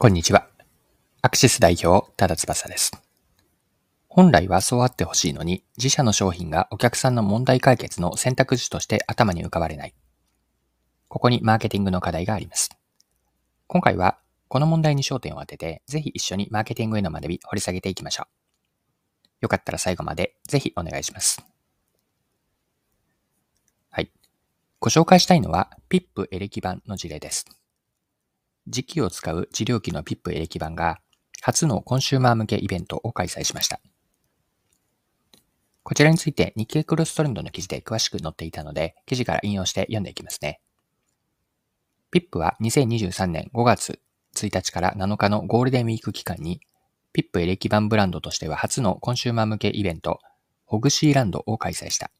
こんにちは。アクシス代表、ただ翼です。本来はそうあってほしいのに、自社の商品がお客さんの問題解決の選択肢として頭に浮かばれない。ここにマーケティングの課題があります。今回は、この問題に焦点を当てて、ぜひ一緒にマーケティングへの学び、掘り下げていきましょう。よかったら最後まで、ぜひお願いします。はい。ご紹介したいのは、PIP エレキ版の事例です。磁気を使う治療器の PIP エレキ版が初のコンシューマー向けイベントを開催しました。こちらについて日経クロストレンドの記事で詳しく載っていたので、記事から引用して読んでいきますね。PIP は2023年5月1日から7日のゴールデンウィーク期間に、PIP エレキ版ブランドとしては初のコンシューマー向けイベント、ホグシーランドを開催した。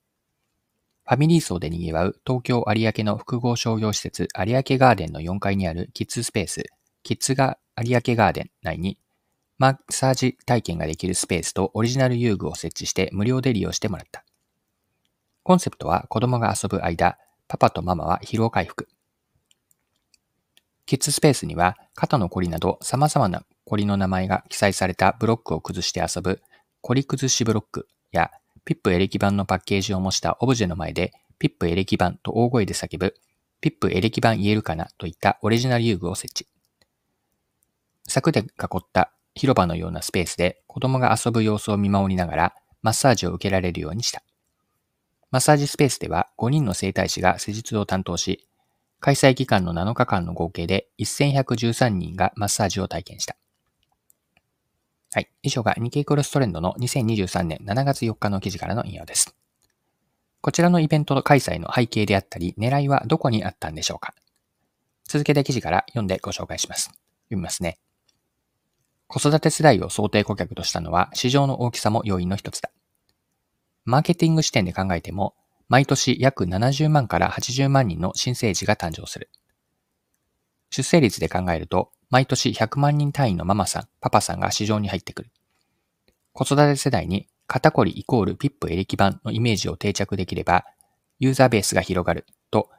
ファミリー層で賑わう東京有明の複合商業施設有明ガーデンの4階にあるキッズスペース、キッズが有明ガーデン内にマッサージ体験ができるスペースとオリジナル遊具を設置して無料で利用してもらった。コンセプトは子供が遊ぶ間、パパとママは疲労回復。キッズスペースには肩のこりなど様々なこりの名前が記載されたブロックを崩して遊ぶこり崩しブロックやピップエレキ板のパッケージを模したオブジェの前で、ピップエレキ板と大声で叫ぶ、ピップエレキ板言えるかなといったオリジナル遊具を設置。柵で囲った広場のようなスペースで子供が遊ぶ様子を見守りながらマッサージを受けられるようにした。マッサージスペースでは5人の整体師が施術を担当し、開催期間の7日間の合計で1113人がマッサージを体験した。はい。以上が日経クロストレンドの2023年7月4日の記事からの引用です。こちらのイベント開催の背景であったり、狙いはどこにあったんでしょうか続けて記事から読んでご紹介します。読みますね。子育て世代を想定顧客としたのは市場の大きさも要因の一つだ。マーケティング視点で考えても、毎年約70万から80万人の新生児が誕生する。出生率で考えると、毎年100万人単位のママさん、パパさんが市場に入ってくる。子育て世代に肩こりイコールピップエレキ版のイメージを定着できれば、ユーザーベースが広がると、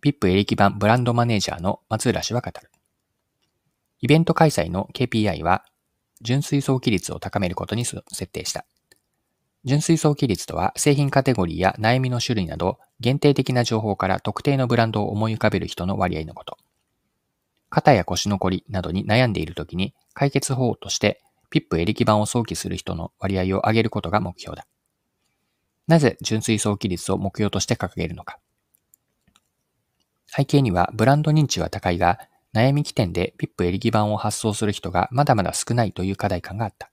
ピップエレキ版ブランドマネージャーの松浦氏は語る。イベント開催の KPI は、純水槽比率を高めることに設定した。純水槽比率とは製品カテゴリーや悩みの種類など限定的な情報から特定のブランドを思い浮かべる人の割合のこと。肩や腰のこりなどに悩んでいるときに解決方法としてピップエレキバンを想起する人の割合を上げることが目標だ。なぜ純粋想起率を目標として掲げるのか。背景にはブランド認知は高いが、悩み起点でピップエレキバンを発想する人がまだまだ少ないという課題感があった。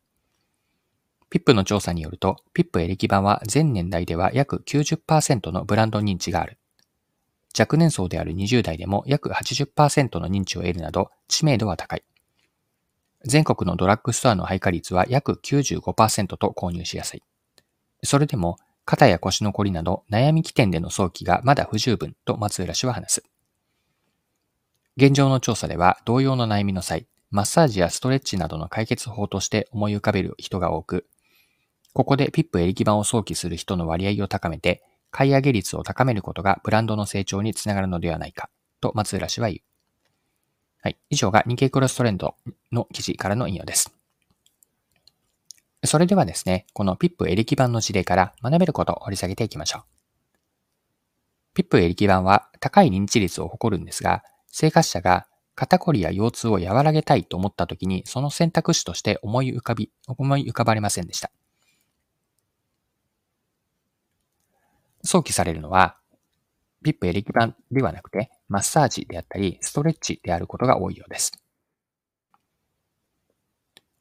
ピップの調査によると、ピップエレキバンは全年代では約90%のブランド認知がある。若年層である20代でも約80%の認知を得るなど知名度は高い。全国のドラッグストアの配下率は約95%と購入しやすい。それでも肩や腰のこりなど悩み起点での早期がまだ不十分と松浦氏は話す。現状の調査では同様の悩みの際、マッサージやストレッチなどの解決法として思い浮かべる人が多く、ここでピップエレキ板を早期する人の割合を高めて買い上げ率を高めることがブランドの成長につながるのではないか、と松浦氏は言う。はい。以上が日経クロストレンドの記事からの引用です。それではですね、この PIP エレキ板の事例から学べることを掘り下げていきましょう。PIP エレキ板は高い認知率を誇るんですが、生活者が肩こりや腰痛を和らげたいと思った時に、その選択肢として思い浮かび、思い浮かばれませんでした。想起されるのは、ピップエレキ板ではなくて、マッサージであったり、ストレッチであることが多いようです。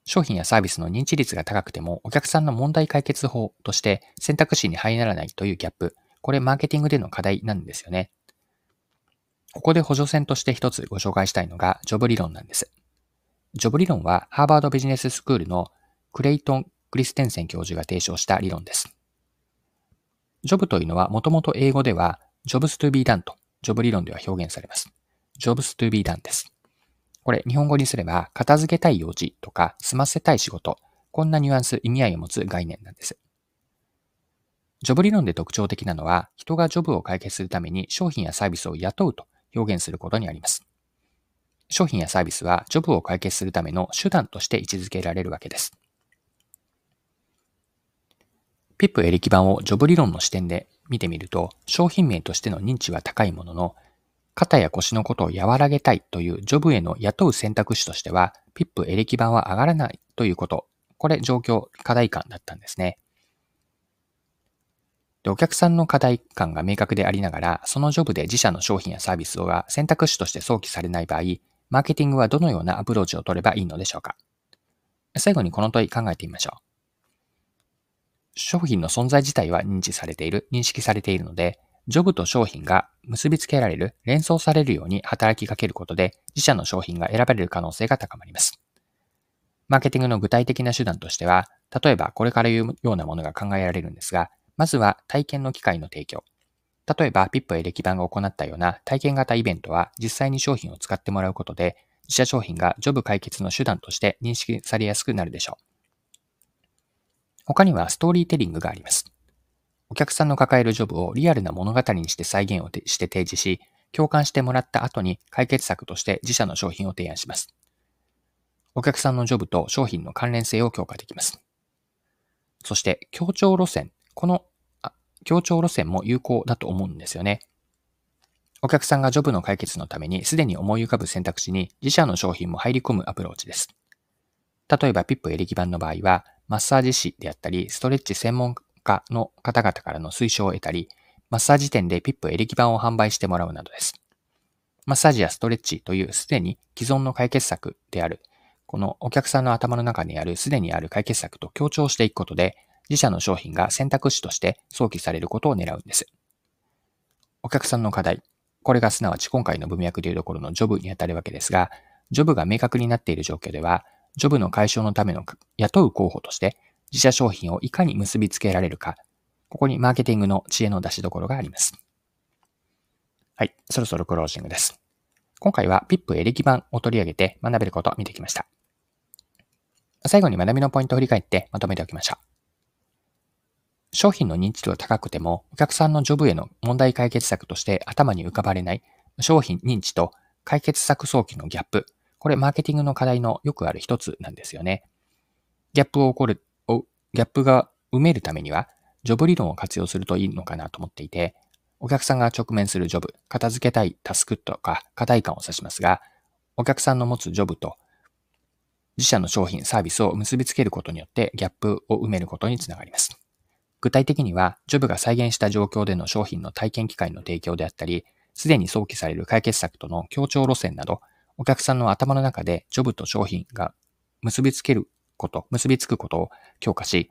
商品やサービスの認知率が高くても、お客さんの問題解決法として選択肢に入らないというギャップ、これマーケティングでの課題なんですよね。ここで補助線として一つご紹介したいのが、ジョブ理論なんです。ジョブ理論は、ハーバードビジネススクールのクレイトン・クリステンセン教授が提唱した理論です。ジョブというのはもともと英語では jobs to be done とジョブ理論では表現されます。jobs to be done です。これ日本語にすれば片付けたい用事とか済ませたい仕事、こんなニュアンス、意味合いを持つ概念なんです。ジョブ理論で特徴的なのは人がジョブを解決するために商品やサービスを雇うと表現することにあります。商品やサービスはジョブを解決するための手段として位置づけられるわけです。ピップエレキ版をジョブ理論の視点で見てみると、商品名としての認知は高いものの、肩や腰のことを和らげたいというジョブへの雇う選択肢としては、ピップエレキ版は上がらないということ。これ状況、課題感だったんですね。で、お客さんの課題感が明確でありながら、そのジョブで自社の商品やサービスが選択肢として想起されない場合、マーケティングはどのようなアプローチを取ればいいのでしょうか最後にこの問い考えてみましょう。商品の存在自体は認知されている、認識されているので、ジョブと商品が結びつけられる、連想されるように働きかけることで、自社の商品が選ばれる可能性が高まります。マーケティングの具体的な手段としては、例えばこれから言うようなものが考えられるんですが、まずは体験の機会の提供。例えば、ピップエレキ版が行ったような体験型イベントは、実際に商品を使ってもらうことで、自社商品がジョブ解決の手段として認識されやすくなるでしょう。他にはストーリーテリングがあります。お客さんの抱えるジョブをリアルな物語にして再現をして提示し、共感してもらった後に解決策として自社の商品を提案します。お客さんのジョブと商品の関連性を強化できます。そして、協調路線。この協調路線も有効だと思うんですよね。お客さんがジョブの解決のためにすでに思い浮かぶ選択肢に自社の商品も入り込むアプローチです。例えば、ピップエレキ版の場合は、マッサージ師であったり、ストレッチ専門家の方々からの推奨を得たり、マッサージ店でピップエレキ板を販売してもらうなどです。マッサージやストレッチというすでに既存の解決策である、このお客さんの頭の中にあるすでにある解決策と強調していくことで、自社の商品が選択肢として想起されることを狙うんです。お客さんの課題、これがすなわち今回の文脈でいうところのジョブにあたるわけですが、ジョブが明確になっている状況では、ジョブの解消のための雇う候補として自社商品をいかに結びつけられるか、ここにマーケティングの知恵の出しどころがあります。はい、そろそろクロージングです。今回は PIP エレキ版を取り上げて学べることを見てきました。最後に学びのポイントを振り返ってまとめておきましょう。商品の認知度が高くても、お客さんのジョブへの問題解決策として頭に浮かばれない商品認知と解決策早期のギャップ、これマーケティングの課題のよくある一つなんですよね。ギャップを起こる、ギャップが埋めるためには、ジョブ理論を活用するといいのかなと思っていて、お客さんが直面するジョブ、片付けたいタスクとか課題感を指しますが、お客さんの持つジョブと自社の商品、サービスを結びつけることによってギャップを埋めることにつながります。具体的には、ジョブが再現した状況での商品の体験機会の提供であったり、すでに想起される解決策との協調路線など、お客さんの頭の中でジョブと商品が結びつけること、結びつくことを強化し、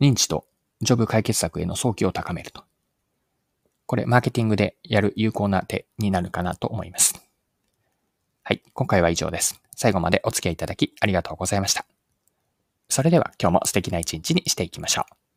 認知とジョブ解決策への早期を高めると。これ、マーケティングでやる有効な手になるかなと思います。はい、今回は以上です。最後までお付き合いいただきありがとうございました。それでは今日も素敵な一日にしていきましょう。